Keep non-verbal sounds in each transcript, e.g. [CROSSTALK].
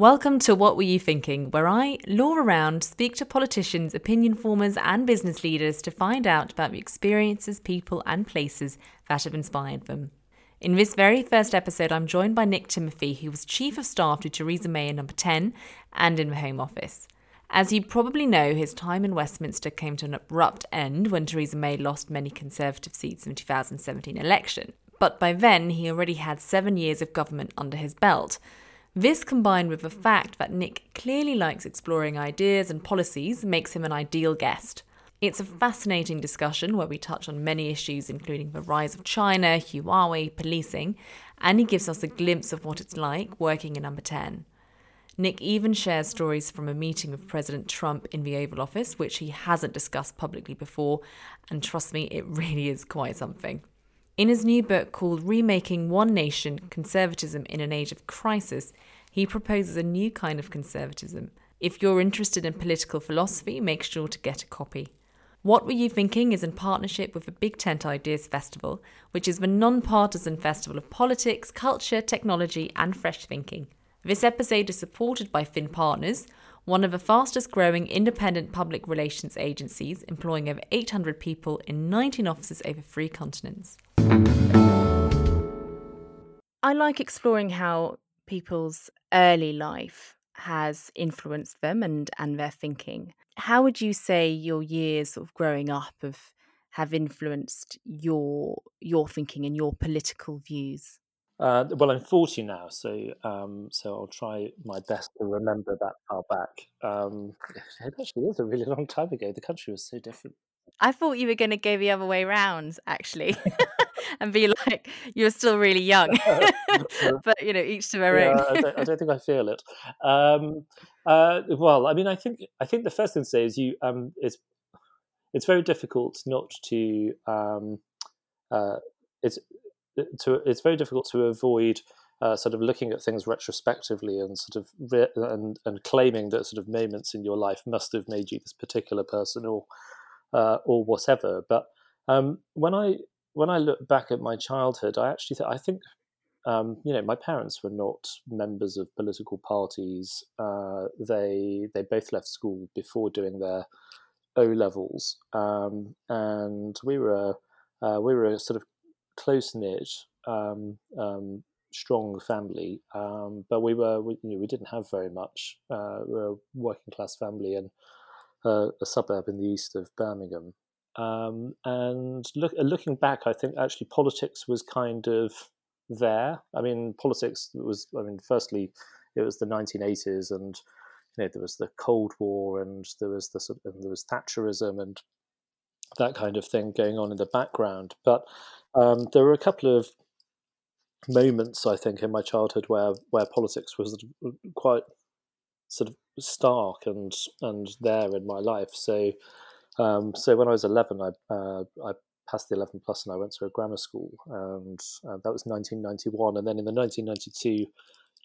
Welcome to What Were You Thinking, where I lure around, speak to politicians, opinion formers, and business leaders to find out about the experiences, people, and places that have inspired them. In this very first episode, I'm joined by Nick Timothy, who was Chief of Staff to Theresa May in Number 10 and in the Home Office. As you probably know, his time in Westminster came to an abrupt end when Theresa May lost many Conservative seats in the 2017 election. But by then, he already had seven years of government under his belt. This, combined with the fact that Nick clearly likes exploring ideas and policies, makes him an ideal guest. It's a fascinating discussion where we touch on many issues, including the rise of China, Huawei, policing, and he gives us a glimpse of what it's like working in number 10. Nick even shares stories from a meeting with President Trump in the Oval Office, which he hasn't discussed publicly before, and trust me, it really is quite something. In his new book called Remaking One Nation Conservatism in an Age of Crisis, he proposes a new kind of conservatism. If you're interested in political philosophy, make sure to get a copy. What Were You Thinking is in partnership with the Big Tent Ideas Festival, which is the non partisan festival of politics, culture, technology, and fresh thinking. This episode is supported by Finn Partners, one of the fastest growing independent public relations agencies, employing over 800 people in 19 offices over three continents. I like exploring how people's early life has influenced them and, and their thinking. How would you say your years of growing up have have influenced your your thinking and your political views? Uh, well, I'm 40 now, so um, so I'll try my best to remember that far back. Um, it actually is a really long time ago. The country was so different. I thought you were going to go the other way around, actually. [LAUGHS] and be like, you're still really young. [LAUGHS] [LAUGHS] but, you know, each to their Yeah, own. I don't, I don't think I feel it. Um, uh, well, I mean, I think I think the first thing to say is you. Um, it's it's very difficult not to. Um, uh, it's to it's very difficult to avoid uh, sort of looking at things retrospectively and sort of re- and and claiming that sort of moments in your life must have made you this particular person or uh, or whatever. But um, when I when I look back at my childhood, I actually th- I think um, you know my parents were not members of political parties. Uh, they they both left school before doing their O levels, um, and we were uh, we were a sort of close knit, um, um, strong family. Um, but we were we, you know, we didn't have very much. Uh, we were a working class family in uh, a suburb in the east of Birmingham. Um, and look, looking back, I think actually politics was kind of there. I mean, politics was. I mean, firstly, it was the 1980s, and you know there was the Cold War, and there was the sort of, and there was Thatcherism, and that kind of thing going on in the background. But um, there were a couple of moments, I think, in my childhood where where politics was quite sort of stark and and there in my life. So um, so when I was eleven, I uh, I passed the eleven plus and I went to a grammar school, and uh, that was nineteen ninety one. And then in the nineteen ninety two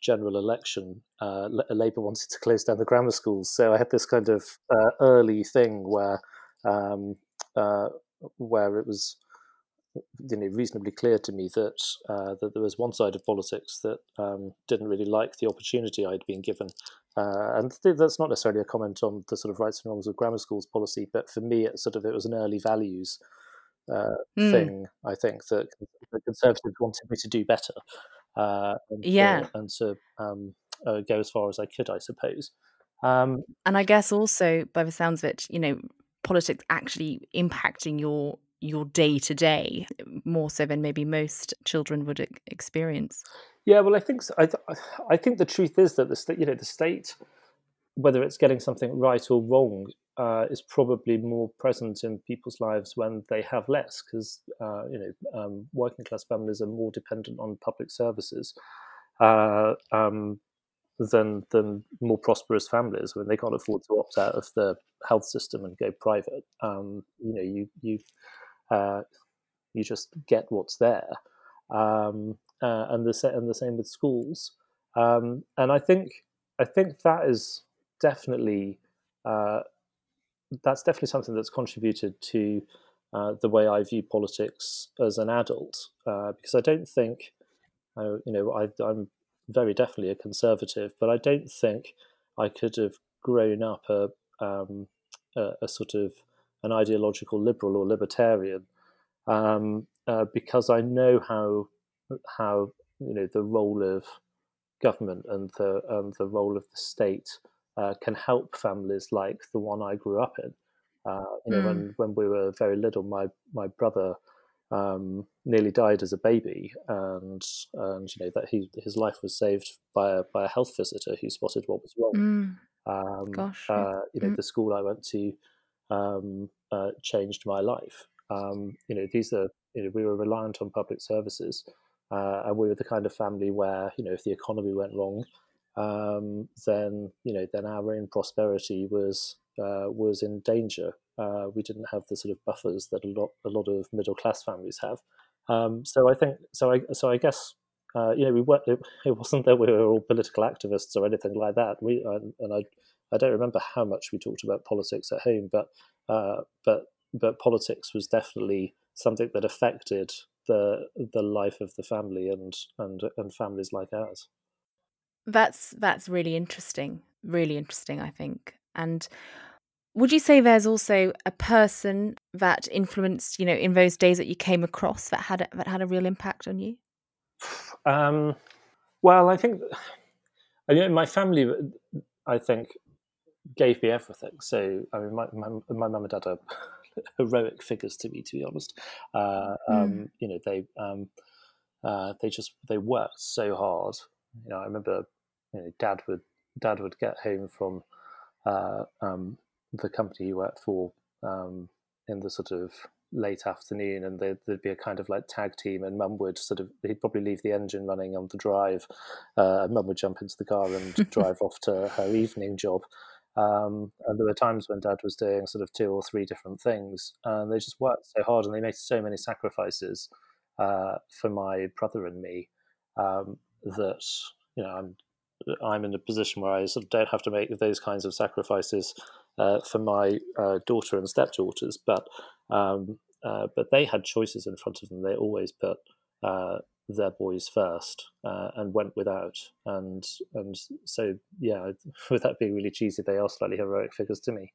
general election, uh, Labour wanted to close down the grammar schools. So I had this kind of uh, early thing where um, uh, where it was you know reasonably clear to me that uh, that there was one side of politics that um, didn't really like the opportunity I'd been given, uh, and th- that's not necessarily a comment on the sort of rights and wrongs of grammar schools policy, but for me, it sort of it was an early values uh, mm. thing. I think that the Conservatives wanted me to do better, uh, and yeah, to, and to um, uh, go as far as I could, I suppose. Um, and I guess also, by the sounds of it, you know, politics actually impacting your your day to day more so than maybe most children would experience. Yeah, well, I think so. I, th- I think the truth is that the state, you know, the state, whether it's getting something right or wrong, uh, is probably more present in people's lives when they have less, because uh, you know, um, working class families are more dependent on public services uh, um, than than more prosperous families when they can't afford to opt out of the health system and go private. Um, you know, you you uh, you just get what's there, um, uh, and the and the same with schools. Um, and I think I think that is definitely uh, that's definitely something that's contributed to uh, the way I view politics as an adult, uh, because I don't think you know I, am very definitely a conservative, but I don't think I could have grown up a, um, a, a sort of an ideological liberal or libertarian um, uh, because I know how how you know the role of government and the and the role of the state uh, can help families like the one I grew up in. Uh, you know, mm. when when we were very little, my my brother um, nearly died as a baby, and and you know that he his life was saved by a by a health visitor who spotted what was wrong. Mm. Um, Gosh, uh, you know, mm. the school I went to um, uh, changed my life. Um, you know, these are you know we were reliant on public services, uh, and we were the kind of family where you know if the economy went wrong, um, then you know then our own prosperity was uh, was in danger. Uh, we didn't have the sort of buffers that a lot a lot of middle class families have. Um, so I think so. I so I guess uh, you know we were it, it, wasn't that we were all political activists or anything like that. We and I I don't remember how much we talked about politics at home, but uh, but but politics was definitely something that affected the the life of the family and and and families like ours. That's that's really interesting. Really interesting, I think. And would you say there's also a person that influenced, you know, in those days that you came across that had a, that had a real impact on you? [SIGHS] Um, well, I think [SIGHS] I mean, my family. I think gave me everything. So I mean, my my, my mum and dad are [LAUGHS] heroic figures to me, to be honest. Uh, mm. um, you know, they um, uh, they just they worked so hard. You know, I remember you know, dad would dad would get home from uh, um, the company he worked for um, in the sort of late afternoon, and there'd, there'd, be a kind of like tag team, and Mum would sort of he'd probably leave the engine running on the drive, uh, and Mum would jump into the car and [LAUGHS] drive off to her evening job. Um, and there were times when Dad was doing sort of two or three different things, and they just worked so hard, and they made so many sacrifices uh, for my brother and me um, that you know I'm I'm in a position where I sort of don't have to make those kinds of sacrifices uh, for my uh, daughter and stepdaughters, but um, uh, but they had choices in front of them. They always put uh, their boys first uh, and went without. And and so yeah, [LAUGHS] with that being really cheesy, they are slightly heroic figures to me.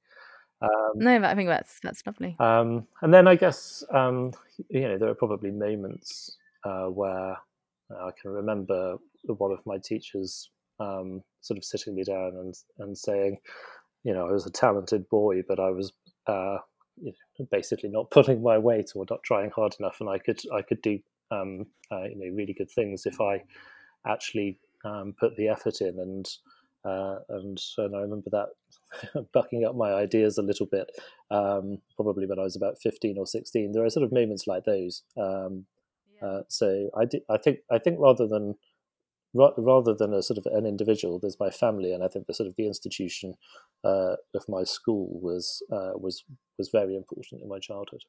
Um, no, but I think that's that's lovely. Um, and then I guess um, you know there are probably moments uh, where uh, I can remember one of my teachers um, sort of sitting me down and and saying, you know, I was a talented boy, but I was uh, you know, basically not [LAUGHS] pulling my weight or not trying hard enough, and I could I could do um, uh, you know really good things if I actually um, put the effort in. And uh, and and I remember that [LAUGHS] bucking up my ideas a little bit um, probably when I was about 15 or 16 there are sort of moments like those um, yeah. uh, so I, I think I think rather than rather than a sort of an individual there's my family. And I think the sort of the institution uh, of my school was uh, was was very important in my childhood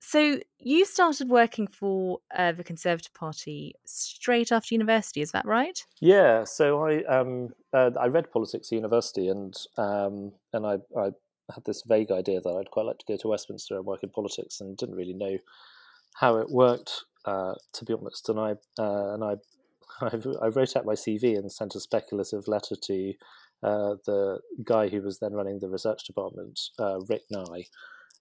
so you started working for uh, the Conservative Party straight after university, is that right? Yeah. So I um, uh, I read politics at university, and um, and I, I had this vague idea that I'd quite like to go to Westminster and work in politics, and didn't really know how it worked, uh, to be honest. And I uh, and I [LAUGHS] I wrote out my CV and sent a speculative letter to uh, the guy who was then running the research department, uh, Rick Nye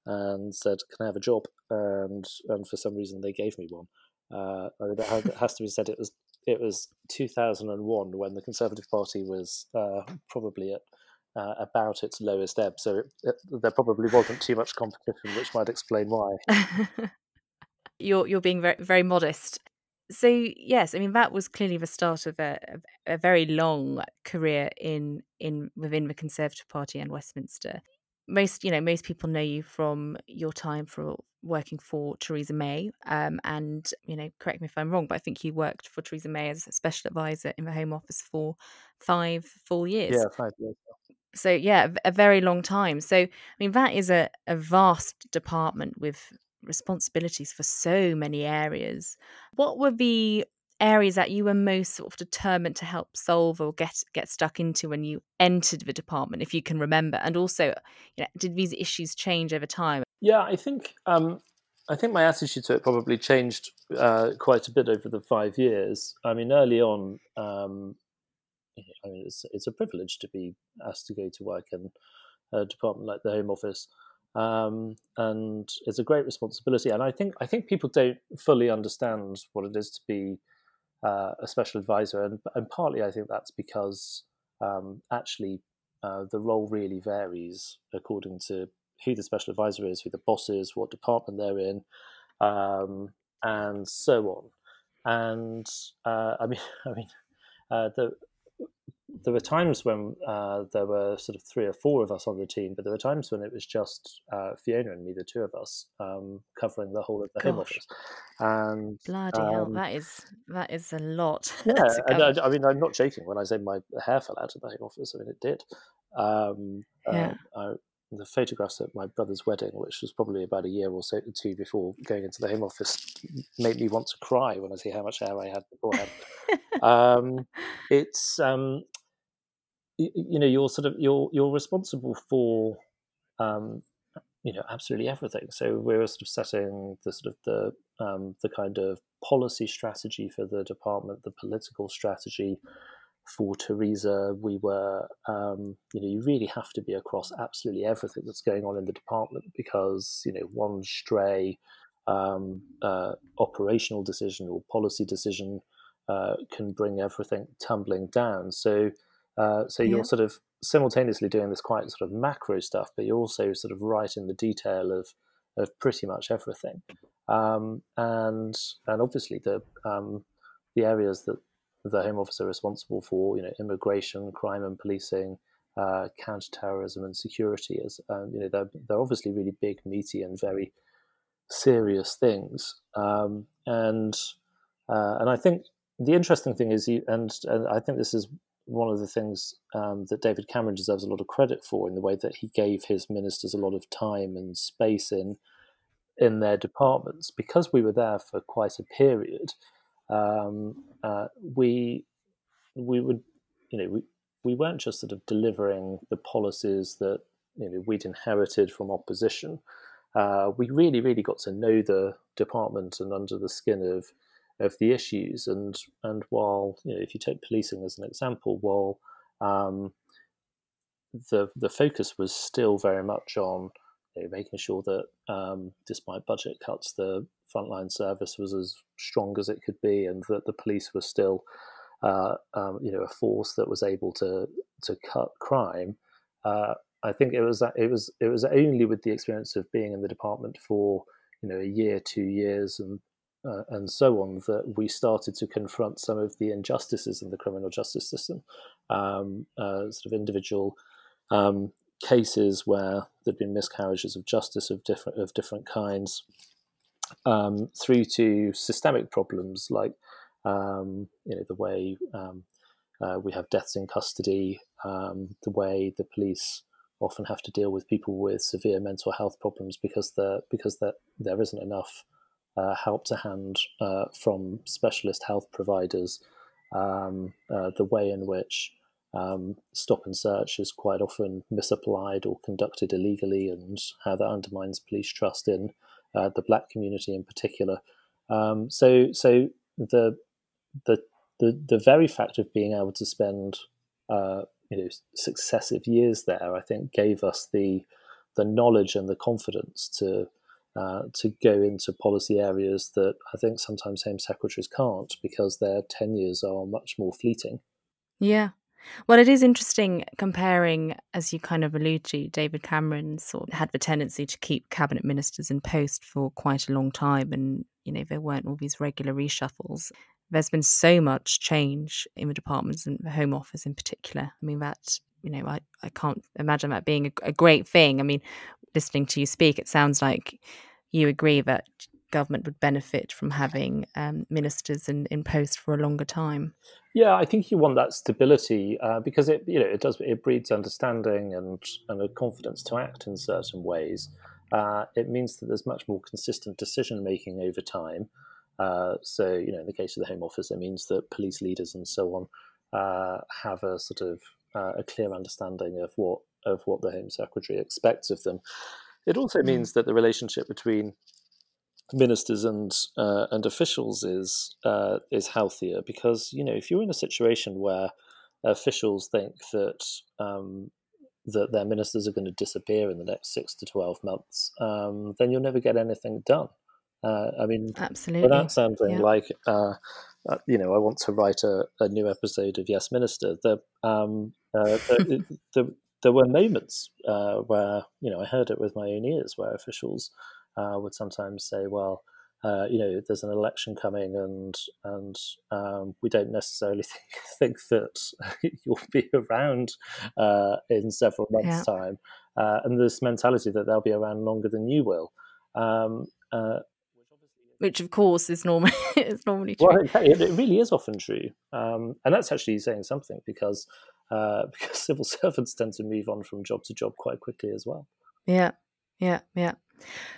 and said, "Can I have a job?" And and for some reason they gave me one. Uh, it has to be said it was it was 2001 when the Conservative Party was uh, probably at uh, about its lowest ebb. So it, it, there probably wasn't too much competition, which might explain why. [LAUGHS] you're you're being very very modest. So yes, I mean that was clearly the start of a, a very long career in in within the Conservative Party and Westminster most you know most people know you from your time for working for Theresa May um, and you know correct me if I'm wrong but I think you worked for Theresa May as a special advisor in the Home Office for five full years. Yeah five years so yeah a very long time. So I mean that is a, a vast department with responsibilities for so many areas. What were the areas that you were most sort of determined to help solve or get get stuck into when you entered the department, if you can remember? And also, you know, did these issues change over time? Yeah, I think um, I think my attitude to it probably changed uh, quite a bit over the five years. I mean, early on, um, I mean, it's, it's a privilege to be asked to go to work in a department like the Home Office, um, and it's a great responsibility. And I think I think people don't fully understand what it is to be uh, a special advisor, and, and partly I think that's because um, actually uh, the role really varies according to who the special advisor is, who the boss is, what department they're in, um, and so on. And uh, I mean, [LAUGHS] I mean, uh, the, there were times when uh, there were sort of three or four of us on the team, but there were times when it was just uh, Fiona and me, the two of us, um, covering the whole of the Gosh. home office. And bloody um, hell, that is that is a lot. [LAUGHS] Yeah, and I, I, mean, I'm not joking when I say my hair fell out of the home office. I mean, it did. Um, yeah. Uh, I, the photographs at my brother's wedding, which was probably about a year or so two before going into the Home Office, made me want to cry when I see how much hair I had beforehand. [LAUGHS] um, it's um, you, know you're sort of you're you're responsible for um, you know absolutely everything. So we're sort of setting the sort of the um, the kind of policy strategy for the department, the political strategy for Theresa, we were, um, you know, you really have to be across absolutely everything that's going on in the department because, you know, one stray um, uh, operational decision or policy decision uh, can bring everything tumbling down. So, uh, so you're yeah. sort of simultaneously doing this quite sort of macro stuff, but you're also sort of right in the detail of of pretty much everything. Um, and and obviously the um, the areas that the Home Office are responsible for, you know, immigration, crime and policing, uh, counterterrorism and security. As um, you know, they're they're obviously really big, meaty, and very serious things. Um, and uh, and I think the interesting thing is, you, and and I think this is one of the things um, that David Cameron deserves a lot of credit for in the way that he gave his ministers a lot of time and space in in their departments because we were there for quite a period um, uh, we we would you know we, we weren't just sort of delivering the policies that you know we'd inherited from opposition. Uh, we really really got to know the department and under the skin of of the issues and and while you know if you take policing as an example while um, the the focus was still very much on you know, making sure that um, despite budget cuts the frontline service was as strong as it could be, and that the police were still, uh, um, you know, a force that was able to to cut crime. Uh, I think it was it was it was only with the experience of being in the department for you know a year, two years, and uh, and so on that we started to confront some of the injustices in the criminal justice system, um, uh, sort of individual um, cases where there'd been miscarriages of justice of different of different kinds, um, through to systemic problems like um, you know the way um, uh, we have deaths in custody, um, the way the police often have to deal with people with severe mental health problems because there because there there isn't enough uh, help to hand uh, from specialist health providers. Um, uh, the way in which um, stop and search is quite often misapplied or conducted illegally, and how that undermines police trust in uh, the black community in particular. Um, so, so the, the the the very fact of being able to spend uh, you know successive years there, I think, gave us the the knowledge and the confidence to uh, to go into policy areas that I think sometimes Home Secretaries can't because their tenures are much more fleeting. Yeah, well, it is interesting comparing, as you kind of allude to, David Cameron sort of had the tendency to keep cabinet ministers in post for quite a long time, and you know there weren't all these regular reshuffles. There's been so much change in the departments and the Home Office in particular. I mean, that you know, I, I can't imagine that being a, a great thing. I mean, listening to you speak, it sounds like you agree that government would benefit from having um, ministers in, in post for a longer time. Yeah, I think you want that stability uh, because it you know it does it breeds understanding and and a confidence to act in certain ways. Uh, it means that there's much more consistent decision making over time. Uh, so you know, in the case of the Home Office, it means that police leaders and so on uh, have a sort of uh, a clear understanding of what of what the Home Secretary expects of them. It also mm. means that the relationship between ministers and uh, and officials is uh, is healthier because you know if you're in a situation where officials think that um, that their ministers are going to disappear in the next six to twelve months, um, then you'll never get anything done. Uh, I mean, absolutely, without sounding yeah. like uh, uh, you know, I want to write a, a new episode of Yes Minister. The, um, uh, the, [LAUGHS] the, there were moments uh, where you know I heard it with my own ears, where officials would sometimes say, "Well." Uh, you know, there's an election coming, and and um, we don't necessarily [LAUGHS] think, think that [LAUGHS] you'll be around uh, in several months' yeah. time, uh, and this mentality that they'll be around longer than you will. Um, which of course is normally [LAUGHS] is normally true. Well, it, it really is often true, um, and that's actually saying something because uh, [LAUGHS] because civil servants tend to move on from job to job quite quickly as well. Yeah, yeah, yeah.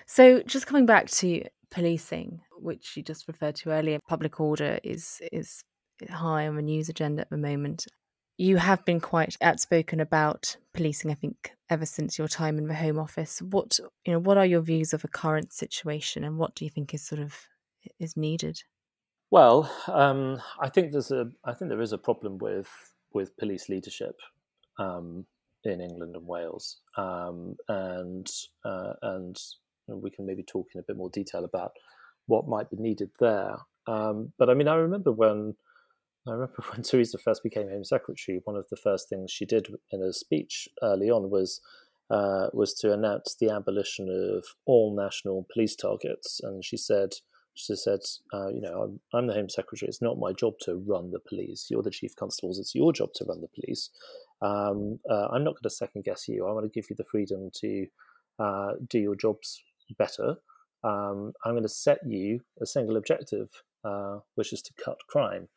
So just coming back to policing, which you just referred to earlier, public order is is high on the news agenda at the moment. You have been quite outspoken about policing, I think, ever since your time in the Home Office. What you know, what are your views of the current situation, and what do you think is sort of is needed? Well, um, I think there's a I think there is a problem with with police leadership um, in England and Wales, um, and uh, and we can maybe talk in a bit more detail about what might be needed there. Um, but I mean, I remember when I remember [LAUGHS] when Theresa first became Home Secretary, one of the first things she did in a speech early on was uh, was to announce the abolition of all national police targets. And she said, she said, uh, you know, I'm, I'm, the Home Secretary. It's not my job to run the police. You're the Chief Constables. It's your job to run the police. Um, uh, I'm not going to second guess you. I want to give you the freedom to uh, do your jobs better. Um, I'm going to set you a single objective, uh, which is to cut crime.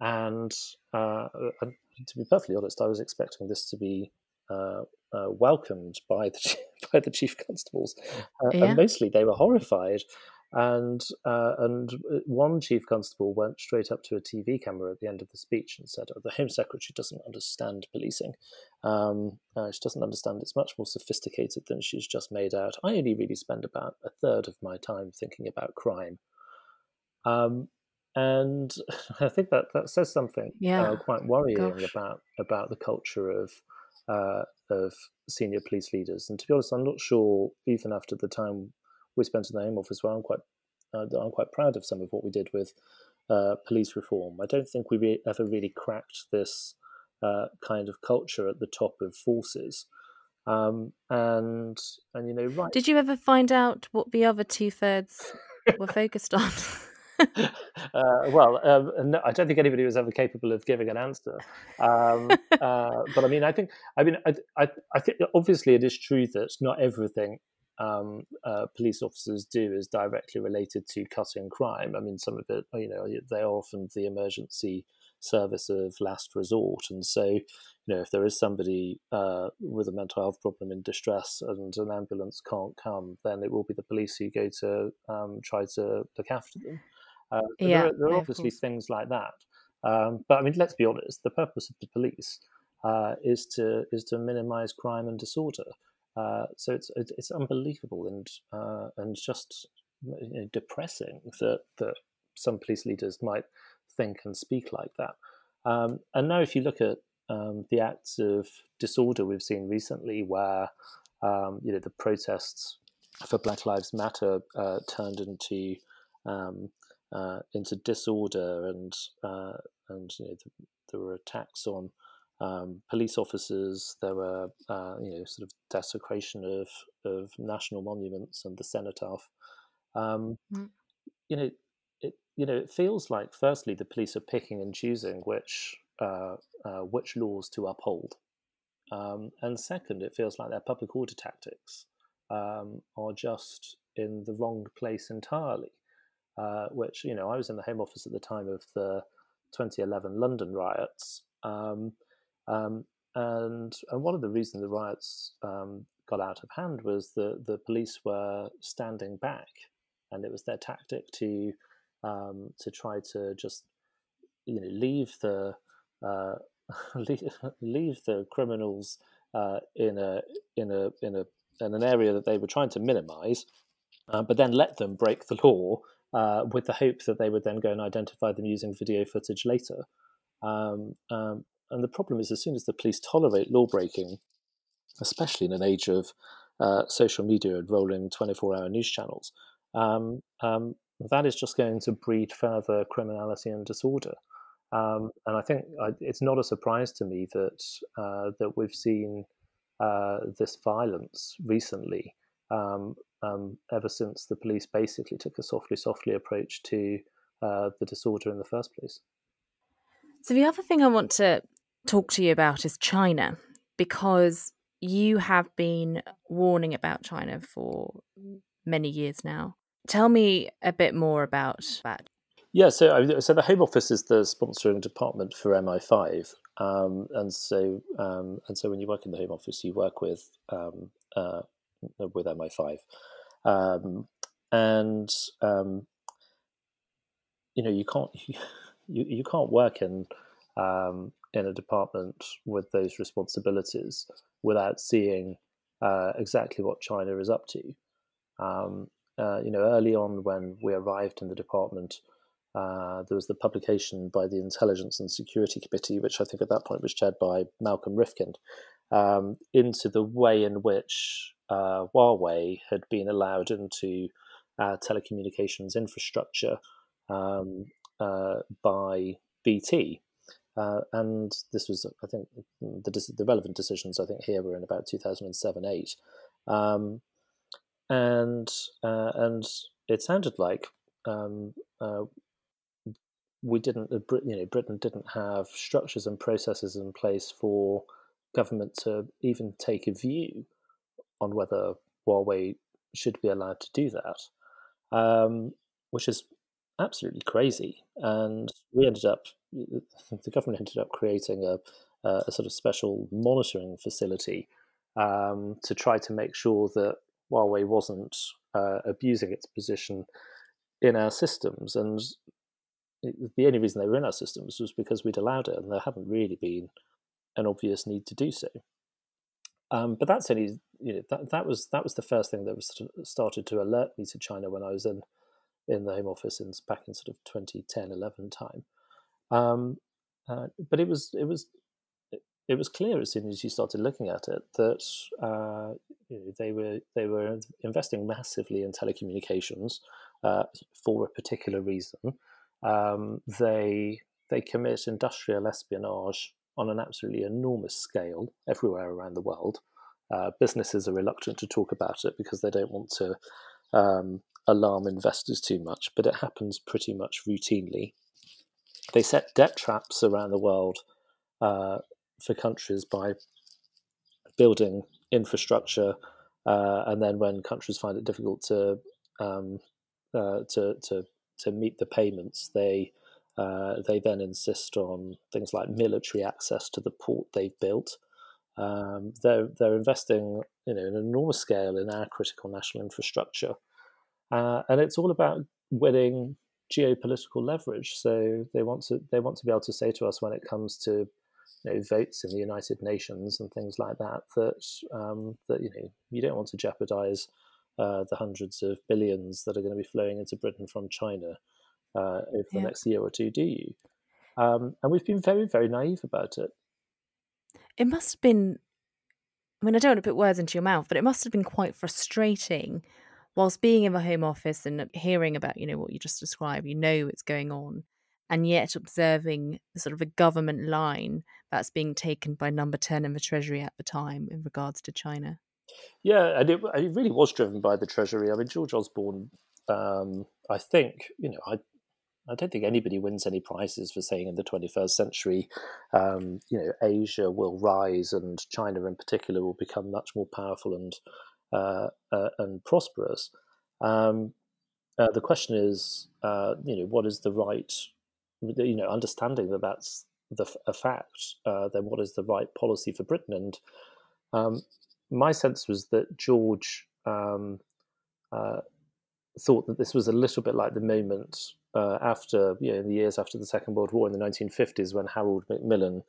And, uh, and, to be perfectly honest, I was expecting this to be uh, uh, welcomed by the [LAUGHS] by the chief constables, uh, yeah. and mostly they were horrified. And uh, and one chief constable went straight up to a TV camera at the end of the speech and said, oh, "The Home Secretary doesn't understand policing. Um, uh, she doesn't understand. It's much more sophisticated than she's just made out. I only really spend about a third of my time thinking about crime." Um, and [LAUGHS] I think that that says something uh, yeah. uh, quite worrying Gosh. about about the culture of uh, of senior police leaders. And to be honest, I'm not sure even after the time we spent in the Home Office, where I'm quite uh, I'm quite proud of some of what we did with uh, police reform. I don't think we re- ever really cracked this uh, kind of culture at the top of forces. Um, and and you know, right? Did you ever find out what the other two thirds were focused on? [LAUGHS] [LAUGHS] uh, well, um, no, I don't think anybody was ever capable of giving an answer. Um, [LAUGHS] uh, but I mean, I think, I mean, I, I, I, think obviously it is true that not everything um, uh, police officers do is directly related to cutting crime. I mean, some of it, you know, they're often the emergency service of last resort, and so you know, if there is somebody uh, with a mental health problem in distress and an ambulance can't come, then it will be the police who go to um, try to look after them. Uh, yeah, there are, there are obviously things like that. Um, but I mean, let's be honest. The purpose of the police uh, is to is to minimise crime and disorder. Uh, so it's it's unbelievable and uh, and just you know, depressing that that some police leaders might think and speak like that. Um, and now, if you look at um, the acts of disorder we've seen recently, where um, you know the protests for Black Lives Matter uh, turned into um, uh, into disorder and uh, and you know, there were attacks on um, police officers. There were uh, you know sort of desecration of of national monuments and the cenotaph. Um, mm. You know, it you know it feels like firstly the police are picking and choosing which uh, uh, which laws to uphold, um, and second, it feels like their public order tactics um, are just in the wrong place entirely. Uh, which you know I was in the Home Office at the time of the 2011 London riots, um, um, and and one of the reasons the riots um, got out of hand was that the police were standing back, and it was their tactic to um, to try to just you know leave the uh, [LAUGHS] leave, the criminals uh, in a in a in a in an area that they were trying to minimise uh, but then let them break the law uh, with the hope that they would then go and identify them using video footage later. Um, um, and the problem is, as soon as the police tolerate law breaking, especially in an age of uh, social media and rolling 24 hour news channels, um, um, that is just going to breed further criminality and disorder. Um, and I think I, it's not a surprise to me that uh, that we've seen uh, this violence recently, um, ever since the police basically took a softly, softly approach to uh, the disorder in the first place. So the other thing I want to talk to you about is China, because you have been warning about China for many years now. Tell me a bit more about that. Yeah, so so the Home Office is the sponsoring department for MI5, um, and so um, and so when you work in the Home Office, you work with um, uh, with MI5, um, and um, you know you can't [LAUGHS] you, you can't work in um, in a department with those responsibilities without seeing uh, exactly what China is up to. Um, uh, you know, early on when we arrived in the department, uh, there was the publication by the Intelligence and Security Committee, which I think at that point was chaired by Malcolm Rifkind, um, into the way in which uh, Huawei had been allowed into telecommunications infrastructure um, uh, by BT. Uh, and this was, I think, the, the relevant decisions, I think, here were in about 2007 8. Um, and uh, and it sounded like um, uh, we didn't, you know, Britain didn't have structures and processes in place for government to even take a view on whether Huawei should be allowed to do that, um, which is absolutely crazy. And we ended up, [LAUGHS] the government ended up creating a, a sort of special monitoring facility um, to try to make sure that Huawei wasn't uh, abusing its position in our systems. And the only reason they were in our systems was because we'd allowed it, and there hadn't really been an obvious need to do so. Um, but that's only you know that that was that was the first thing that was sort of started to alert me to China when I was in in the Home Office in back in sort of 2010 11 time. Um, uh, but it was it was it was clear as soon as you started looking at it that uh, you know, they were they were investing massively in telecommunications uh, for a particular reason. Um, they they commit industrial espionage on an absolutely enormous scale everywhere around the world. Uh, businesses are reluctant to talk about it because they don't want to um, alarm investors too much, but it happens pretty much routinely. They set debt traps around the world uh, for countries by building infrastructure, uh, and then when countries find it difficult to um, uh, to, to to meet the payments, they uh, they then insist on things like military access to the port they've built. Um, they're they're investing you know an enormous scale in our critical national infrastructure, uh, and it's all about winning geopolitical leverage. So they want to they want to be able to say to us when it comes to you know, votes in the United Nations and things like that that um, that you know you don't want to jeopardize uh, the hundreds of billions that are going to be flowing into Britain from China uh, over the next year or two, do you? Um, and we've been very, very naive about it. It must have been. I mean, I don't want to put words into your mouth, but it must have been quite frustrating whilst being in the Home Office and hearing about, you know, what you just described. You know what's going on, and yet observing the sort of a government line that's being taken by number 10 in the Treasury at the time in regards to China. Yeah, and it, it really was driven by the Treasury. I mean, George Osborne, um, I think, you know, I I don't think anybody wins any prizes for saying in the 21st century, um, you know, Asia will rise and China in particular will become much more powerful and uh, uh, and prosperous. Um, uh, the question is, uh, you know, what is the right, you know, understanding that that's the, a fact, uh, then what is the right policy for Britain? And um, my sense was that George um, uh, thought that this was a little bit like the moment uh, after, you know, in the years after the Second World War in the 1950s, when Harold Macmillan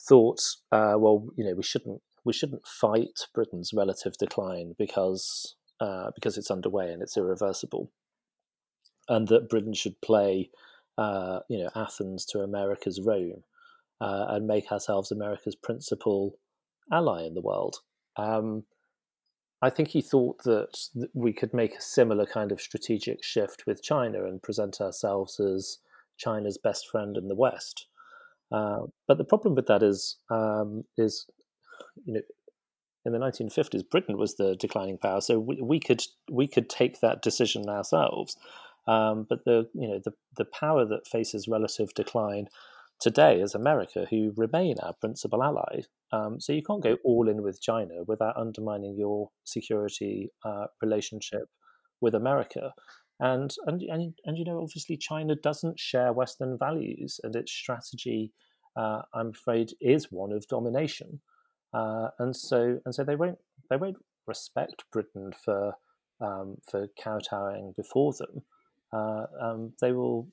thought, uh, well, you know, we shouldn't we shouldn't fight Britain's relative decline because uh, because it's underway and it's irreversible, and that Britain should play, uh, you know, Athens to America's Rome, uh, and make ourselves America's principal ally in the world. Um, I think he thought that we could make a similar kind of strategic shift with China and present ourselves as China's best friend in the West. Uh, but the problem with that is, um, is you know, in the 1950s, Britain was the declining power, so we, we could we could take that decision ourselves. Um, but the you know the the power that faces relative decline today is America, who remain our principal ally. Um, so you can't go all in with China without undermining your security uh, relationship with America. And, and and and you know, obviously, China doesn't share Western values, and its strategy, uh, I'm afraid, is one of domination. Uh, and so and so they won't they won't respect Britain for um, for kowtowing before them. Uh, um, they will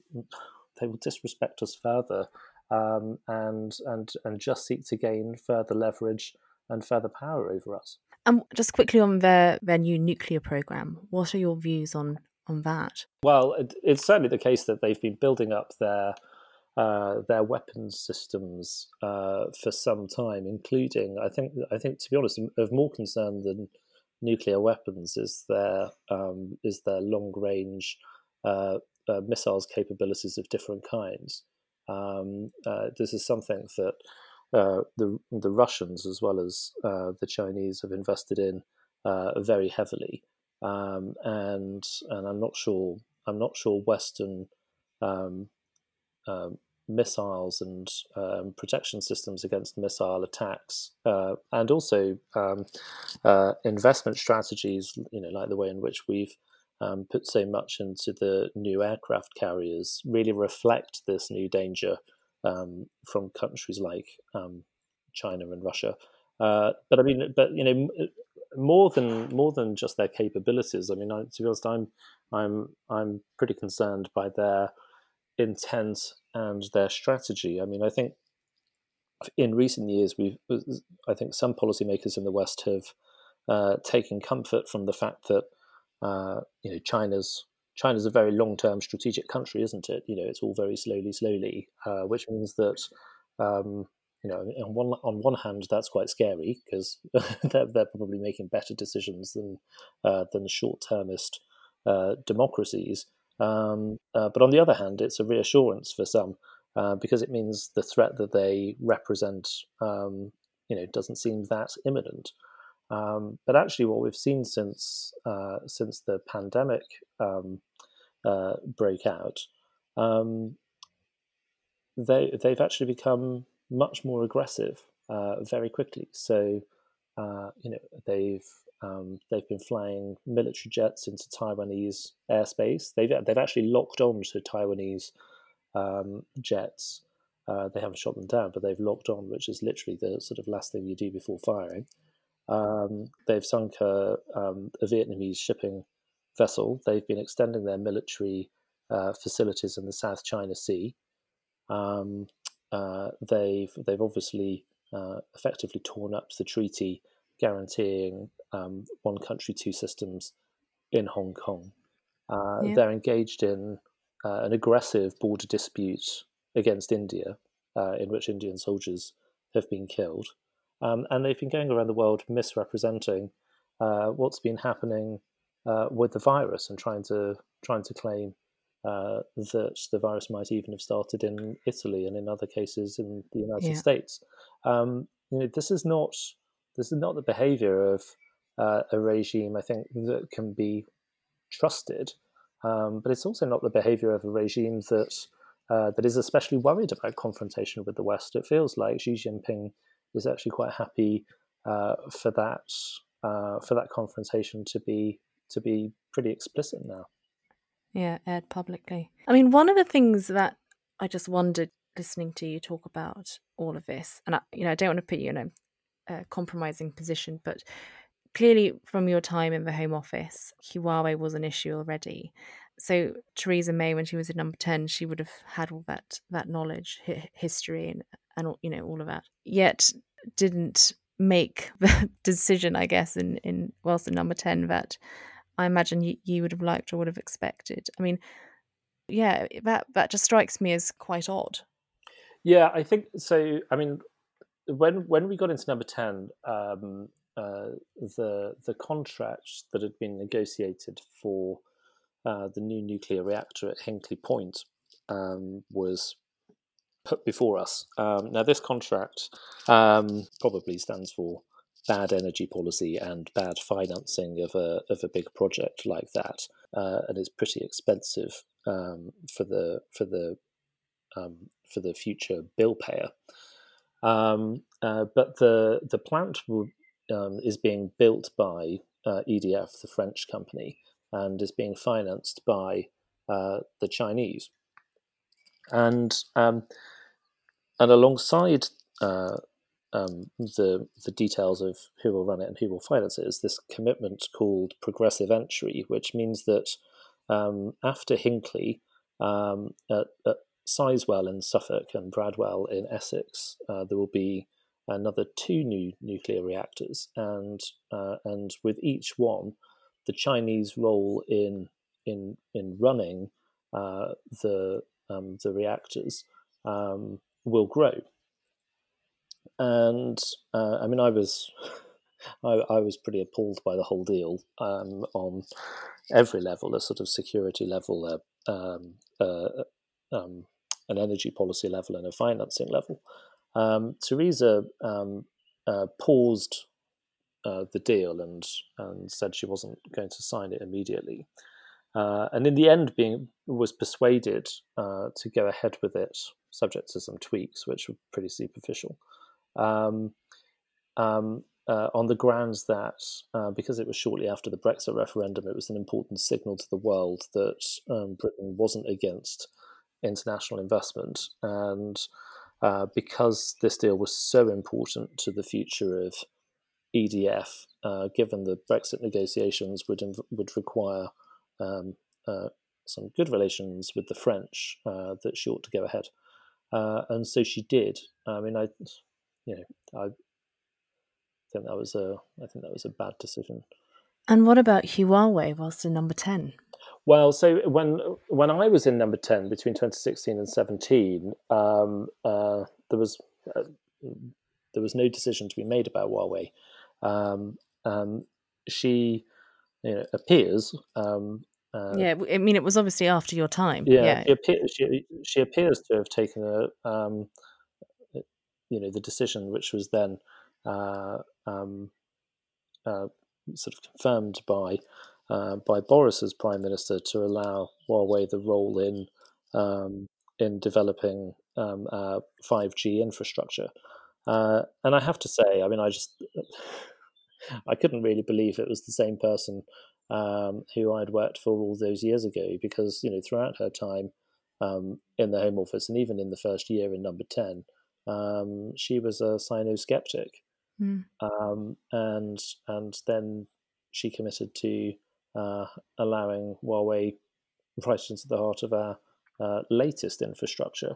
they will disrespect us further um, and and and just seek to gain further leverage and further power over us. And just quickly on their their new nuclear program, what are your views on on that? Well, it, it's certainly the case that they've been building up their uh, their weapons systems uh, for some time, including I think I think to be honest, of more concern than nuclear weapons is their um, is their long range uh, uh, missiles capabilities of different kinds. Um, uh, this is something that uh, the the Russians as well as uh, the Chinese have invested in uh, very heavily, um, and and I'm not sure I'm not sure Western um, um missiles and um, protection systems against missile attacks, uh, and also um, uh, investment strategies, you know, like the way in which we've um, put so much into the new aircraft carriers really reflect this new danger um, from countries like um, China and Russia. Uh, but I mean, but you know, more than more than just their capabilities. I mean, I, to be honest, I'm I'm I'm pretty concerned by their intent and their strategy. I mean, I think in recent years, we've I think some policymakers in the West have uh, taken comfort from the fact that uh, you know, China's China's a very long-term strategic country, isn't it? You know, it's all very slowly, slowly, uh, which means that um, you know, on one on one hand, that's quite scary because [LAUGHS] they're, they're probably making better decisions than uh, than short-termist uh, democracies. Um, uh, but on the other hand, it's a reassurance for some uh, because it means the threat that they represent, um, you know, doesn't seem that imminent. Um, but actually, what we've seen since uh, since the pandemic um, uh, broke out, um, they they've actually become much more aggressive uh, very quickly. So uh, you know they've um, they've been flying military jets into Taiwanese airspace. They've they've actually locked on to Taiwanese um, jets. Uh, they haven't shot them down, but they've locked on, which is literally the sort of last thing you do before firing. Um, they've sunk a, um, a, Vietnamese shipping vessel. They've been extending their military uh, facilities in the South China Sea. Um, uh, they've they've obviously uh, effectively torn up the treaty guaranteeing um, one country, two systems in Hong Kong. Uh, yeah. They're engaged in uh, an aggressive border dispute against India, uh, in which Indian soldiers have been killed. Um, and they've been going around the world misrepresenting uh, what's been happening uh, with the virus and trying to trying to claim uh, that the virus might even have started in Italy and in other cases in the United yeah. States. Um, you know, this is not this is not the behaviour of uh, a regime. I think that can be trusted, um, but it's also not the behaviour of a regime that uh, that is especially worried about confrontation with the West. It feels like Xi Jinping is actually quite happy uh, for that uh, for that confrontation to be to be pretty explicit now. Yeah, aired publicly. I mean, one of the things that I just wondered listening to you talk about all of this, and I, you know, I don't want to put you in a, a compromising position, but clearly from your time in the Home Office, Huawei was an issue already. So Theresa May, when she was in Number Ten, she would have had all that that knowledge, history, and and you know all of that. Yet didn't make [LAUGHS] the decision, I guess, in in whilst in number ten that I imagine you, you would have liked or would have expected. I mean, yeah, that that just strikes me as quite odd. Yeah, I think so. I mean, when when we got into number ten, um, uh, the the contract that had been negotiated for uh, the new nuclear reactor at Hinkley Point um, was put before us. Um, now, this contract um, probably stands for bad energy policy and bad financing of a of a big project like that, uh, and it's pretty expensive um, for the for the um, for the future bill payer. Um, uh, but the the plant um, is being built by uh, EDF, the French company, and is being financed by uh, the Chinese. And um, and alongside uh, um, the the details of who will run it and who will finance it is this commitment called progressive entry, which means that um, after Hinkley, um, at, at Sizewell in Suffolk and Bradwell in Essex, uh, there will be another two new nuclear reactors, and uh, and with each one, the Chinese role in in in running uh, the um, the reactors um, will grow. And uh, I mean, I was [LAUGHS] I, I, was pretty appalled by the whole deal um, on every level, a sort of security level, um, um, an energy policy level, and a financing level. Um, Theresa uh, paused uh, the deal and and said she wasn't going to sign it immediately. Uh, and in the end, being was persuaded uh, to go ahead with it, subject to some tweaks, which were pretty superficial, um, um, uh, on the grounds that uh, because it was shortly after the Brexit referendum, it was an important signal to the world that um, Britain wasn't against international investment, and uh, because this deal was so important to the future of EDF, uh, given the Brexit negotiations would would require um, uh, some good relations with the French, uh, that she ought to go ahead, uh, and so she did. I mean, I, you know, I think that was a I think that was a bad decision. And what about Huawei whilst in number ten? Well, so when when I was in number ten between 2016 and 17, um, uh, there was uh, there was no decision to be made about Huawei. Um, um, she you know, appears. Um, uh, yeah, I mean, it was obviously after your time. Yeah, yeah. She, appears, she, she, appears to have taken a, um, you know, the decision which was then uh, um, uh, sort of confirmed by uh, by Boris as prime minister to allow Huawei the role in um, in developing um, 5G infrastructure. Uh, and I have to say, I mean, I just [LAUGHS] I couldn't really believe it was the same person um, who I'd worked for all those years ago because you know throughout her time um, in the Home Office and even in the first year in Number Ten, um, she was a Sino skeptic, mm. and and then she committed to uh, allowing Huawei right into the heart of our uh, latest infrastructure.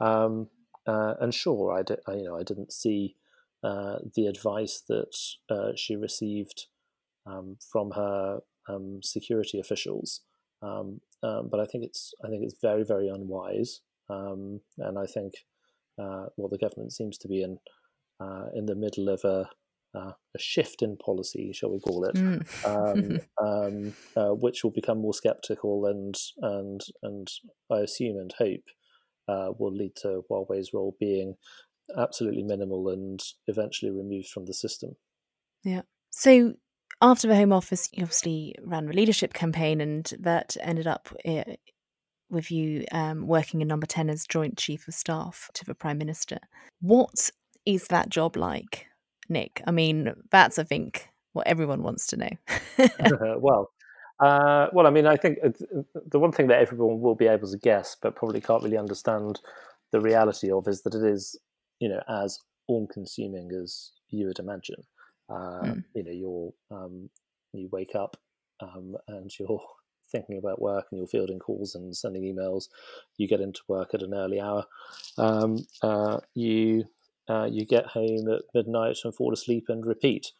Um, uh, and sure, I, di- I, you know I didn't see uh, the advice that uh, she received um, from her um, security officials. Um, um, but I think it's I think it's very very unwise, um, and I think uh, well the government seems to be in uh, in the middle of a uh, a shift in policy, shall we call it, mm. [LAUGHS] um, uh, which will become more sceptical and and and I assume and hope uh, will lead to Huawei's role being absolutely minimal and eventually removed from the system. Yeah. So after the Home Office, you obviously ran a leadership campaign, and that ended up uh, with you um, working in Number 10 as Joint Chief of Staff to the Prime Minister. What is that job like, Nick? I mean, that's, I think, what everyone wants to know. [LAUGHS] well, uh, well, I mean, I think the one thing that everyone will be able to guess, but probably can't really understand the reality of, is that it is you know, as all-consuming as you would imagine. Uh, mm. You know, you're um, you wake up um, and [LAUGHS] you're thinking about work and you're fielding calls and sending emails. You get into work at an early hour. Um, uh, you uh, you get home at midnight and fall asleep and repeat.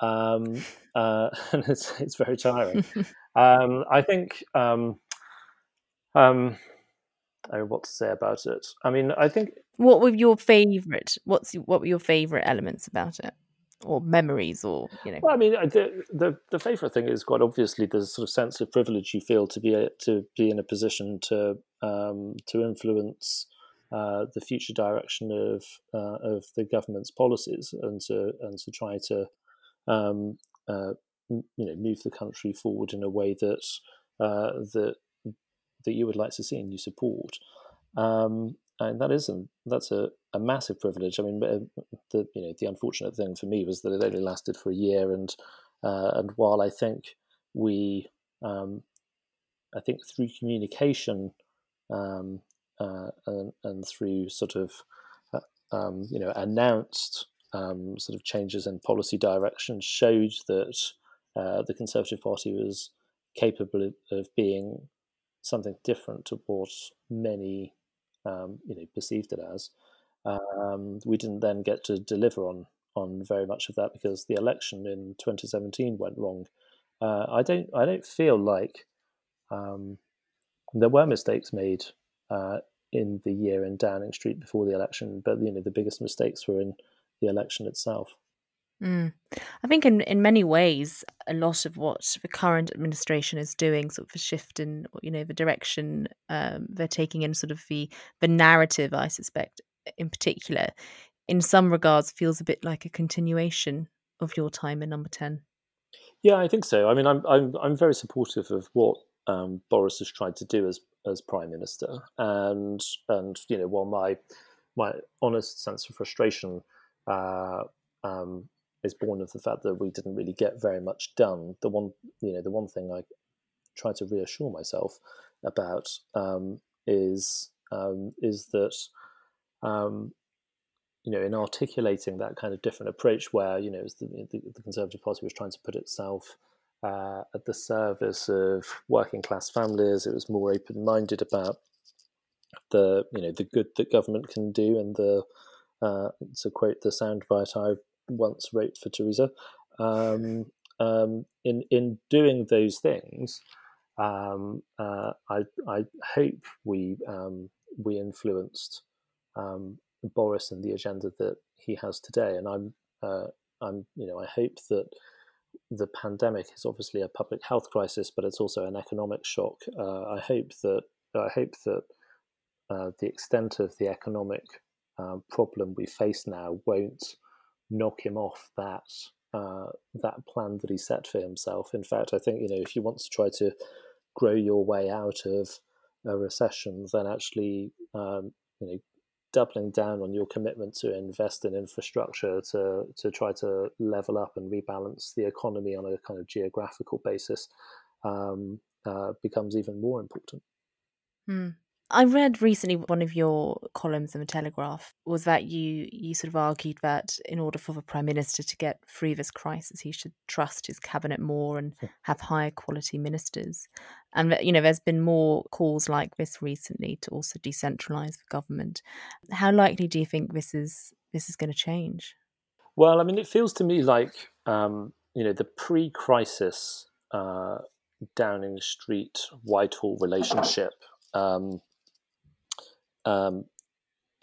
Um, uh, [LAUGHS] and it's it's very tiring. [LAUGHS] um, I think um, um, I what to say about it. I mean, I think what were your favorite? What's what were your favorite elements about it, or memories, or you know? Well, I mean, the the, the favorite thing is quite obviously the sort of sense of privilege you feel to be a, to be in a position to um, to influence. Uh, the future direction of uh, of the government's policies and to and to try to um, uh, you know move the country forward in a way that uh, that that you would like to see and you support. Um, and that isn't that's a, a massive privilege. I mean, uh, the you know the unfortunate thing for me was that it only lasted for a year, and uh, and while I think we, um, I think through communication um, uh, and, and, through sort of uh, um, you know announced um, sort of changes in policy direction showed that uh, the Conservative Party was capable of being something different to what many um, you know perceived it as. Um, we didn't then get to deliver on on very much of that because the election in 2017 went wrong. Uh, I don't I don't feel like um, there were mistakes made uh, in the year in Downing Street before the election, but you know the biggest mistakes were in the election itself. Mm. I think in, in many ways, a lot of what the current administration is doing, sort of a shift in, you know, the direction um, they're taking in sort of the the narrative, I suspect, in particular, in some regards, feels a bit like a continuation of your time in Number Ten. Yeah, I think so. I mean, I'm I'm I'm very supportive of what um, Boris has tried to do as as prime minister, and and you know, while my my honest sense of frustration uh, um, is born of the fact that we didn't really get very much done. The one, you know, the one thing I try to reassure myself about um, is um, is that um, you know, in articulating that kind of different approach, where you know, the, the, the, Conservative Party was trying to put itself uh, at the service of working class families, it was more open minded about the you know the good that government can do and the uh, to quote the soundbite I once wrote for Theresa. Um, [LAUGHS] um, in in doing those things, um, uh, I I hope we um, we influenced um, Boris and the agenda that he has today, and I'm uh, I'm you know I hope that the pandemic is obviously a public health crisis, but it's also an economic shock. Uh, I hope that I hope that uh, the extent of the economic uh, problem we face now won't knock him off that uh, that plan that he set for himself. In fact, I think you know if you want to try to grow your way out of a recession, then actually um, you know doubling down on your commitment to invest in infrastructure to to try to level up and rebalance the economy on a kind of geographical basis um, uh, becomes even more important. Hmm. I read recently one of your columns in the Telegraph was that you you sort of argued that in order for the prime minister to get through this crisis, he should trust his cabinet more and hmm. have higher quality ministers. And that, you know, there's been more calls like this recently to also decentralize the government. How likely do you think this is this is going to change? Well, I mean, it feels to me like um, you know the pre-crisis uh, Downing Street Whitehall relationship. Um, um,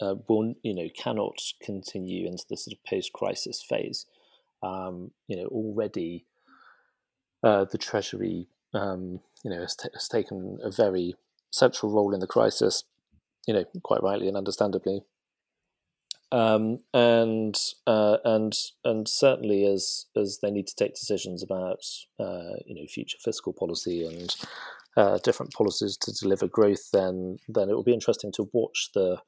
uh, will you know cannot continue into the sort of post-crisis phase. Um, you know already uh, the Treasury um, you know has, t- has, taken a very central role in the crisis. You know quite rightly and understandably. Um, and uh, and and certainly as as they need to take decisions about uh, you know future fiscal policy and uh, different policies to deliver growth, then then it will be interesting to watch the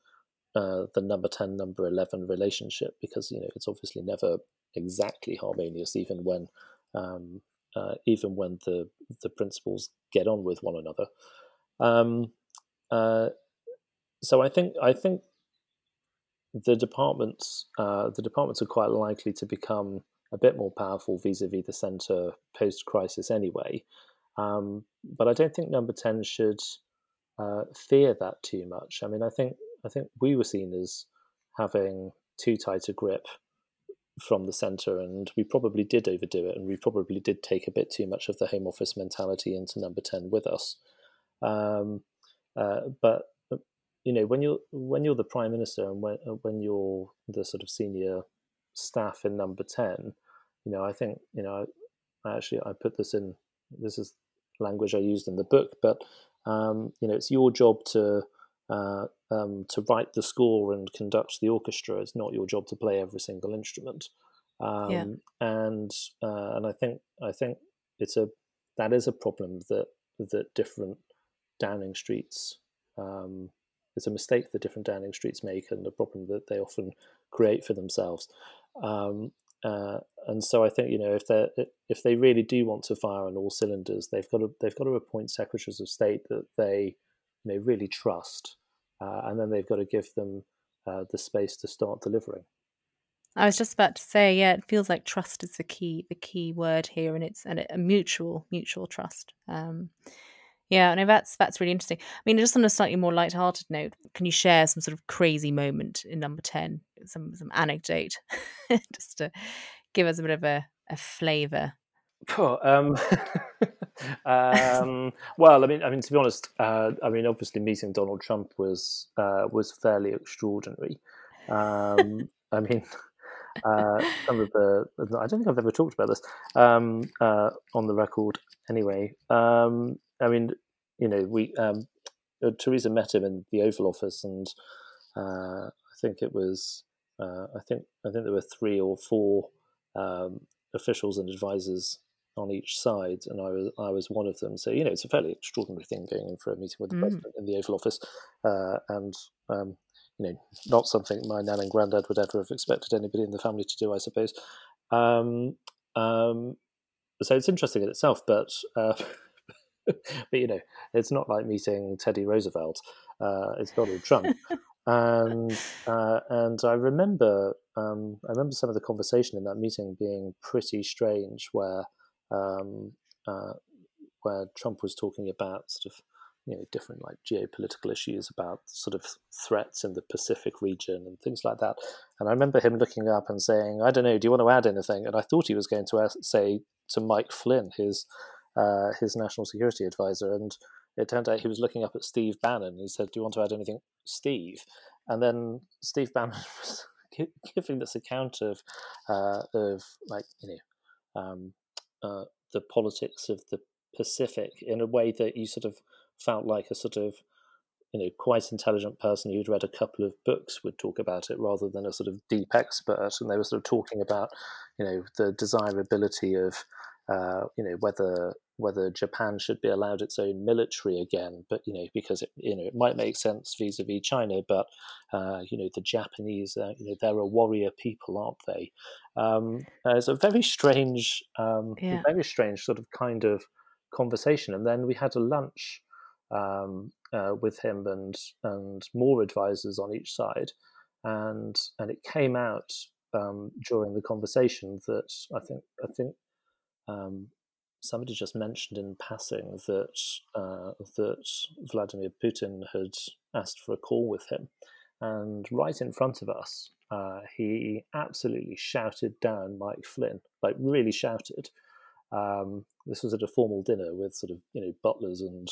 uh, the number ten number eleven relationship because you know it's obviously never exactly harmonious, even when um, uh, even when the the principals get on with one another. Um, uh, so I think I think the departments uh, the departments are quite likely to become a bit more powerful vis-a-vis the centre post crisis anyway. Um, but I don't think number ten should uh, fear that too much. I mean, I think I think we were seen as having too tight a grip from the centre, and we probably did overdo it, and we probably did take a bit too much of the Home Office mentality into Number Ten with us. Um, uh, but you know, when you're when you're the Prime Minister and when when you're the sort of senior staff in Number Ten, you know, I think you know, I, actually I put this in. This is language I used in the book, but um, you know, it's your job to uh, um, to write the score and conduct the orchestra. It's not your job to play every single instrument. Um, yeah. And uh, and I think I think it's a that is a problem that that different Downing Streets. Um, it's a mistake that different Downing Streets make, and a problem that they often create for themselves. Um, uh, and so I think you know if they if they really do want to fire on all cylinders, they've got to they've got to appoint secretaries of state that they you know really trust, uh, and then they've got to give them uh, the space to start delivering. I was just about to say, yeah, it feels like trust is the key the key word here, and it's and a mutual mutual trust. Um, yeah, no, that's that's really interesting. I mean, just on a slightly more light-hearted note, can you share some sort of crazy moment in number ten, some some anecdote, [LAUGHS] just to give us a bit of a, a flavour? Um, [LAUGHS] um, well, I mean, I mean, to be honest, uh, I mean, obviously, meeting Donald Trump was uh, was fairly extraordinary. Um, I mean, [LAUGHS] uh, some of the I don't think I've ever talked about this um, uh, on the record. Anyway, um, I mean, you know, we um, uh, Theresa met him in the Oval Office, and uh, I think it was uh, I think I think there were three or four um, officials and advisors on each side, and I was I was one of them. So you know, it's a fairly extraordinary thing going in for a meeting with the mm. president in the Oval Office, uh, and um, you know, not something my nan and granddad would ever have expected anybody in the family to do, I suppose. Um, um, so it's interesting in itself, but uh, [LAUGHS] [LAUGHS] but you know, it's not like meeting Teddy Roosevelt. Uh, it's Donald Trump, [LAUGHS] and uh, and I remember um, I remember some of the conversation in that meeting being pretty strange, where um, uh, where Trump was talking about sort of you know different like geopolitical issues about sort of threats in the Pacific region and things like that. And I remember him looking up and saying, "I don't know, do you want to add anything?" And I thought he was going to ask, say to Mike Flynn, his uh, his national security advisor, and it turned out he was looking up at Steve Bannon. He said, "Do you want to add anything, Steve?" And then Steve Bannon [LAUGHS] was giving this account of uh, of like you know um, uh, the politics of the Pacific in a way that you sort of felt like a sort of you know quite intelligent person who'd read a couple of books would talk about it rather than a sort of deep expert and they were sort of talking about you know the desirability of uh, you know whether whether Japan should be allowed its own military again, but you know because it you know it might make sense vis-a-vis China, but uh, you know the Japanese uh, you know they're a warrior people, aren't they? Um, it's a very strange, um, yeah. very strange sort of kind of conversation, and then we had a lunch um, uh, with him and and more advisors on each side, and and it came out um, during the conversation that I think I think um, somebody just mentioned in passing that uh, that Vladimir Putin had asked for a call with him, and right in front of us, uh, he absolutely shouted down Mike Flynn, like really shouted. Um, this was at a formal dinner with sort of you know butlers and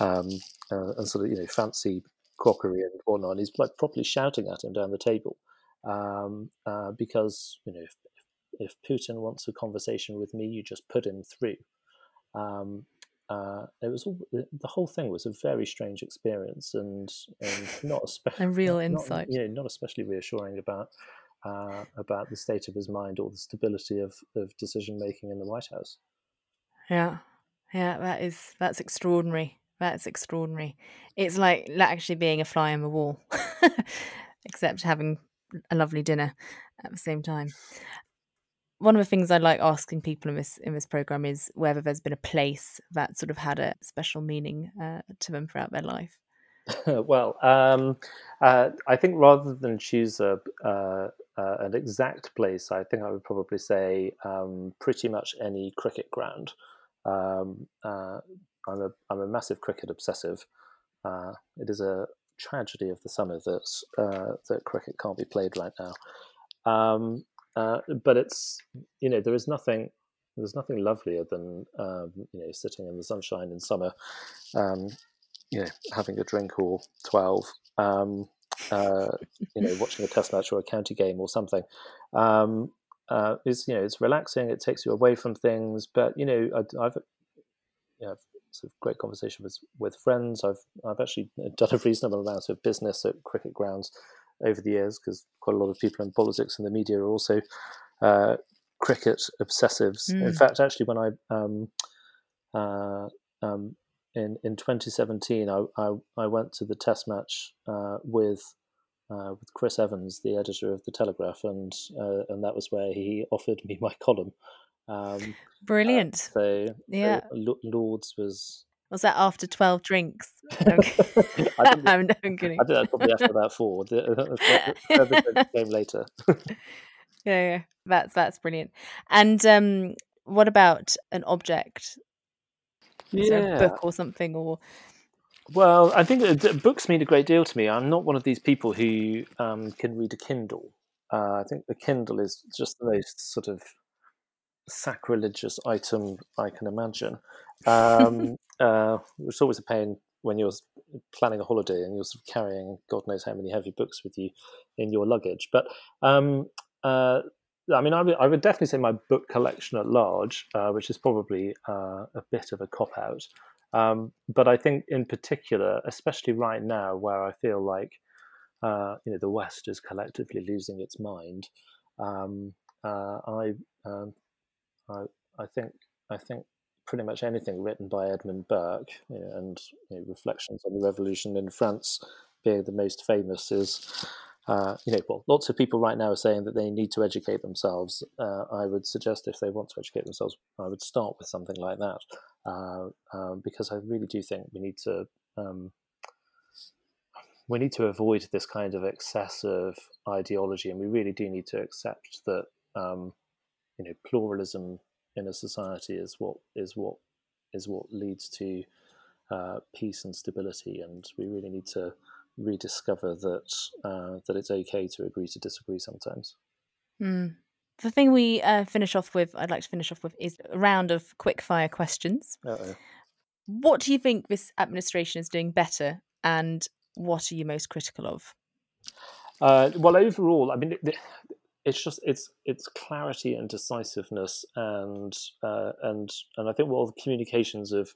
um, uh, and sort of you know fancy crockery and whatnot. And he's like properly shouting at him down the table um, uh, because you know if, if Putin wants a conversation with me, you just put him through. Um, uh, it was all, the whole thing was a very strange experience and, and [LAUGHS] not especially a real insight. Not, yeah, not especially reassuring about uh, about the state of his mind or the stability of, of decision making in the White House. Yeah, yeah, that is that's extraordinary. That's extraordinary. It's like actually being a fly on the wall, [LAUGHS] except having a lovely dinner at the same time one of the things I like asking people in this in this program is whether there's been a place that sort of had a special meaning uh, to them throughout their life. [LAUGHS] well, um, uh, I think rather than choose a uh, uh, an exact place, I think I would probably say um, pretty much any cricket ground. Um, uh, I'm a I'm a massive cricket obsessive. Uh, it is a tragedy of the summer that that cricket can't be played right now. Uh, but it's you know there is nothing there's nothing lovelier than um, you know sitting in the sunshine in summer, um, you know having a drink or twelve, um, uh, you know watching a test match or a county game or something. Um, uh, is you know it's relaxing. It takes you away from things. But you know I, have you know, sort of great conversation with with friends. I've I've actually done a reasonable amount of business at cricket grounds over the years because quite a lot of people in politics and the media are also uh, cricket obsessives. Mm. In fact, actually, when I um, uh, um, in in 2017, I, I, I went to the Test match uh, with uh, with Chris Evans, the editor of the Telegraph, and uh, and that was where he offered me my column. Um, uh, Brilliant. so yeah, Lords was. Was that after twelve drinks? [LAUGHS] Okay. [LAUGHS] I am I'm kidding. I did that probably after about four. The, [LAUGHS] came later. yeah, yeah, that's that's brilliant. And um, what about an object? Is yeah. a book or something, or well, I think books mean a great deal to me. I'm not one of these people who um, can read a Kindle. Uh, I think the Kindle is just the most sort of sacrilegious item I can imagine. Um, [LAUGHS] uh, it's always a pain when you're planning a holiday and you're sort of carrying God knows how many heavy books with you in your luggage. But um, uh, I mean, I would, I would, definitely say my book collection at large, uh, which is probably uh, a bit of a cop out. Um, but I think, in particular, especially right now, where I feel like uh, you know the West is collectively losing its mind, um, uh, I, um, I, I think I think pretty much anything written by Edmund Burke you know, and you know, reflections on the revolution in France being the most famous is uh, you know, well, lots of people right now are saying that they need to educate themselves. Uh, I would suggest if they want to educate themselves, I would start with something like that, uh, um, because I really do think we need to um, we need to avoid this kind of excessive ideology, and we really do need to accept that um, you know pluralism in a society is what is what is what leads to uh, peace and stability, and we really need to rediscover that uh, that it's okay to agree to disagree sometimes. Mm. The thing we uh, finish off with, I'd like to finish off with, is a round of quick fire questions. Uh-oh. What do you think this administration is doing better, and what are you most critical of? Uh, well, overall, I mean, it's just it's it's clarity and decisiveness, and uh, and and I think while the communications have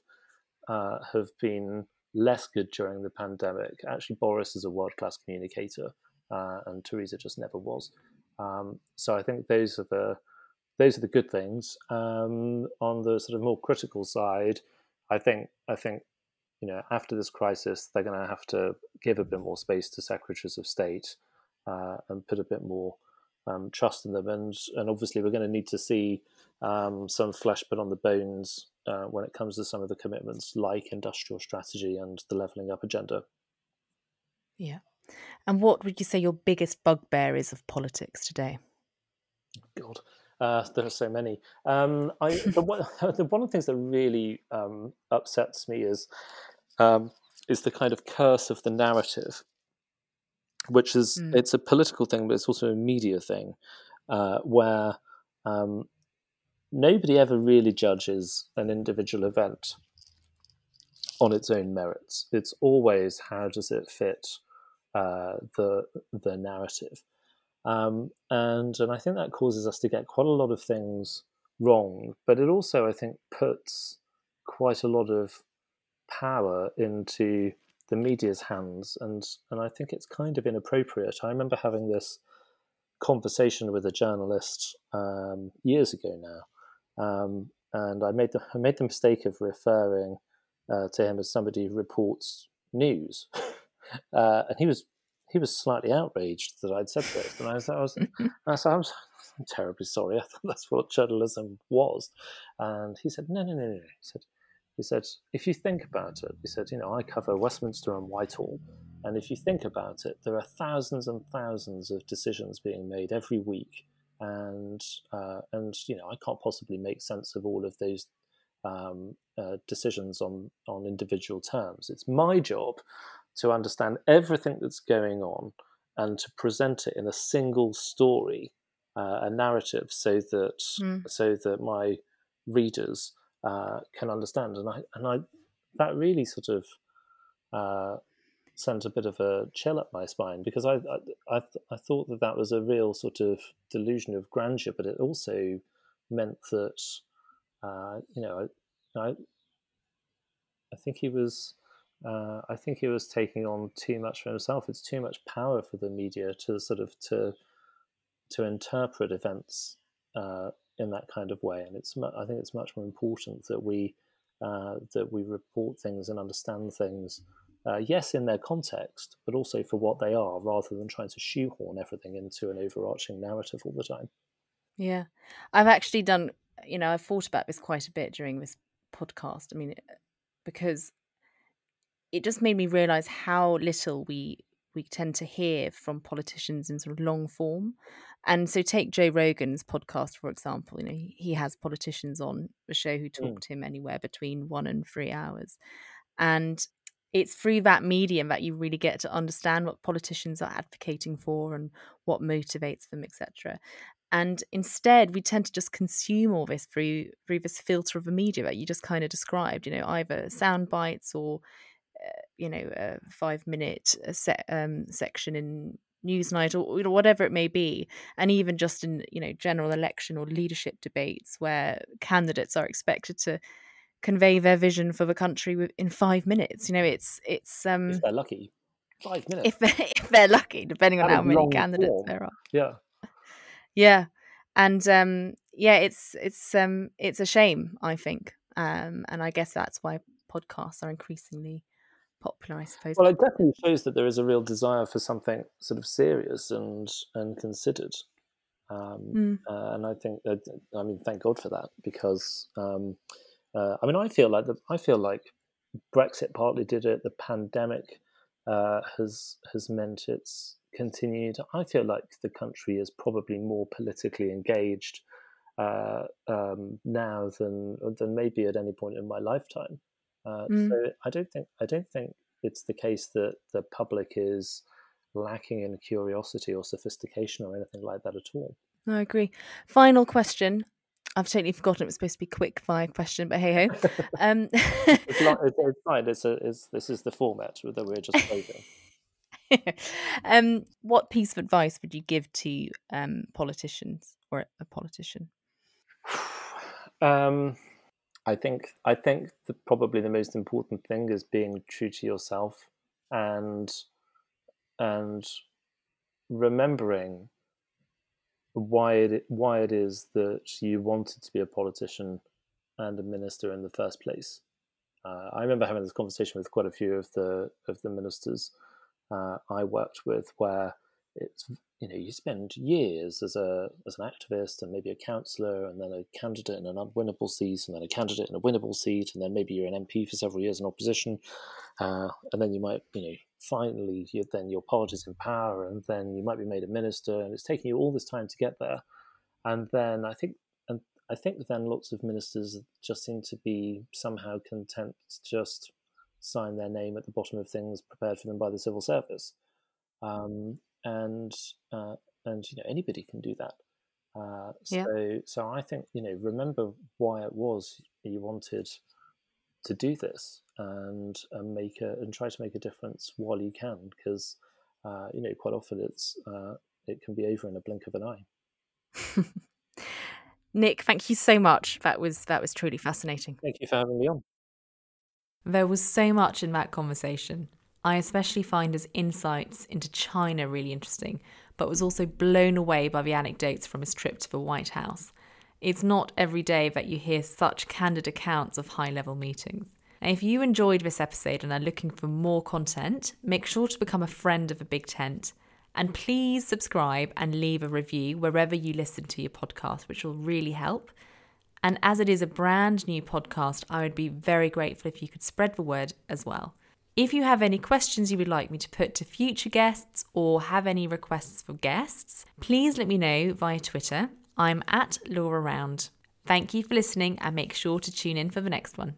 uh, have been less good during the pandemic. Actually, Boris is a world class communicator, uh, and Theresa just never was. Um, so I think those are the those are the good things. Um, on the sort of more critical side, I think I think you know after this crisis, they're going to have to give a bit more space to secretaries of state uh, and put a bit more um, trust in them, and and obviously we're going to need to see um, some flesh put on the bones uh, when it comes to some of the commitments like industrial strategy and the levelling up agenda. Yeah. And what would you say your biggest bugbear is of politics today? God, uh, there are so many. Um, I, [LAUGHS] the, one, [LAUGHS] the, one, of the things that really um, upsets me is um, is the kind of curse of the narrative, which is mm. it's a political thing, but it's also a media thing, uh, where um, nobody ever really judges an individual event on its own merits. It's always how does it fit uh, the the narrative, um, and and I think that causes us to get quite a lot of things wrong. But it also, I think, puts quite a lot of power into the media's hands, and and I think it's kind of inappropriate. I remember having this conversation with a journalist um, years ago now, um, and I made the I made the mistake of referring uh, to him as somebody who reports news, [LAUGHS] uh, and he was he was slightly outraged that I'd said this, and I was I was, [LAUGHS] I was, I was I'm terribly sorry. I thought that's what journalism was, and he said no no no no. He said he said if you think about it, he said you know I cover Westminster and Whitehall. And if you think about it, there are thousands and thousands of decisions being made every week and uh, and you know I can't possibly make sense of all of those um, uh, decisions on on individual terms. It's my job to understand everything that's going on and to present it in a single story uh, a narrative so that mm. so that my readers uh, can understand. And I and I that really sort of uh, sent a bit of a chill up my spine because I I, I, I thought that that was a real sort of delusion of grandeur, but it also meant that uh, you know I, I think he was. Uh, I think he was taking on too much for himself. It's too much power for the media to sort of to to interpret events uh, in that kind of way. And it's I think it's much more important that we uh, that we report things and understand things. Uh, yes, in their context, but also for what they are, rather than trying to shoehorn everything into an overarching narrative all the time. Yeah, I've actually done. You know, I've thought about this quite a bit during this podcast. I mean, because it just made me realize how little we we tend to hear from politicians in sort of long form. And so take Joe Rogan's podcast, for example, you know, he has politicians on the show who talk mm. to him anywhere between one and three hours. And it's through that medium that you really get to understand what politicians are advocating for and what motivates them, etc. And instead, we tend to just consume all this through through this filter of a media that you just kind of described. You know, either sound bites or you know a five minute set, um, section in Newsnight or you know, whatever it may be, and even just in you know general election or leadership debates where candidates are expected to convey their vision for the country in five minutes. You know, it's it's um if they're lucky, five minutes. If they're, [LAUGHS] if they're lucky, depending on how many candidates form. there are. Yeah, yeah, and um yeah, it's it's um it's a shame, I think, um, and I guess that's why podcasts are increasingly popular, I suppose. Well, it definitely shows that there is a real desire for something sort of serious and and considered. Um, mm. uh, and I think that, I mean, thank God for that because um, uh, I mean, I feel like the, I feel like Brexit partly did it. The pandemic uh, has has meant it's continued. I feel like the country is probably more politically engaged uh, um, now than than maybe at any point in my lifetime. Uh, mm. So I don't think I don't think it's the case that the public is lacking in curiosity or sophistication or anything like that at all. I agree. Final question. I've totally forgotten it was supposed to be quick fire question, but hey ho. [LAUGHS] Um, it's, not, it's, it's, [LAUGHS] fine. It's a, it's, this is the format that we're just playing. [LAUGHS] um, what piece of advice would you give to um, politicians or a politician? [SIGHS] um, I think I think the, probably the most important thing is being true to yourself and and remembering why it why it is that you wanted to be a politician and a minister in the first place. Uh, I remember having this conversation with quite a few of the of the ministers uh, I worked with, where it's you know you spend years as a as an activist and maybe a councillor and then a candidate in an unwinnable seat and then a candidate in a winnable seat and then maybe you're an MP for several years in opposition uh, and then you might you know finally you, then your party's in power and then you might be made a minister and it's taking you all this time to get there and then I think and I think then lots of ministers just seem to be somehow content to just sign their name at the bottom of things prepared for them by the civil service. Um, and uh, and you know anybody can do that. Uh, so yeah. so I think you know remember why it was you wanted to do this and, and make a and try to make a difference while you can because uh, you know quite often it's uh, it can be over in a blink of an eye. [LAUGHS] Nick, thank you so much. That was that was truly fascinating. Thank you for having me on. There was so much in that conversation. I especially find his insights into China really interesting, but was also blown away by the anecdotes from his trip to the White House. It's not every day that you hear such candid accounts of high level meetings. If you enjoyed this episode and are looking for more content, make sure to become a friend of the Big Tent. And please subscribe and leave a review wherever you listen to your podcast, which will really help. And as it is a brand new podcast, I would be very grateful if you could spread the word as well. If you have any questions you would like me to put to future guests or have any requests for guests, please let me know via Twitter. I'm at Laura Round. Thank you for listening and make sure to tune in for the next one.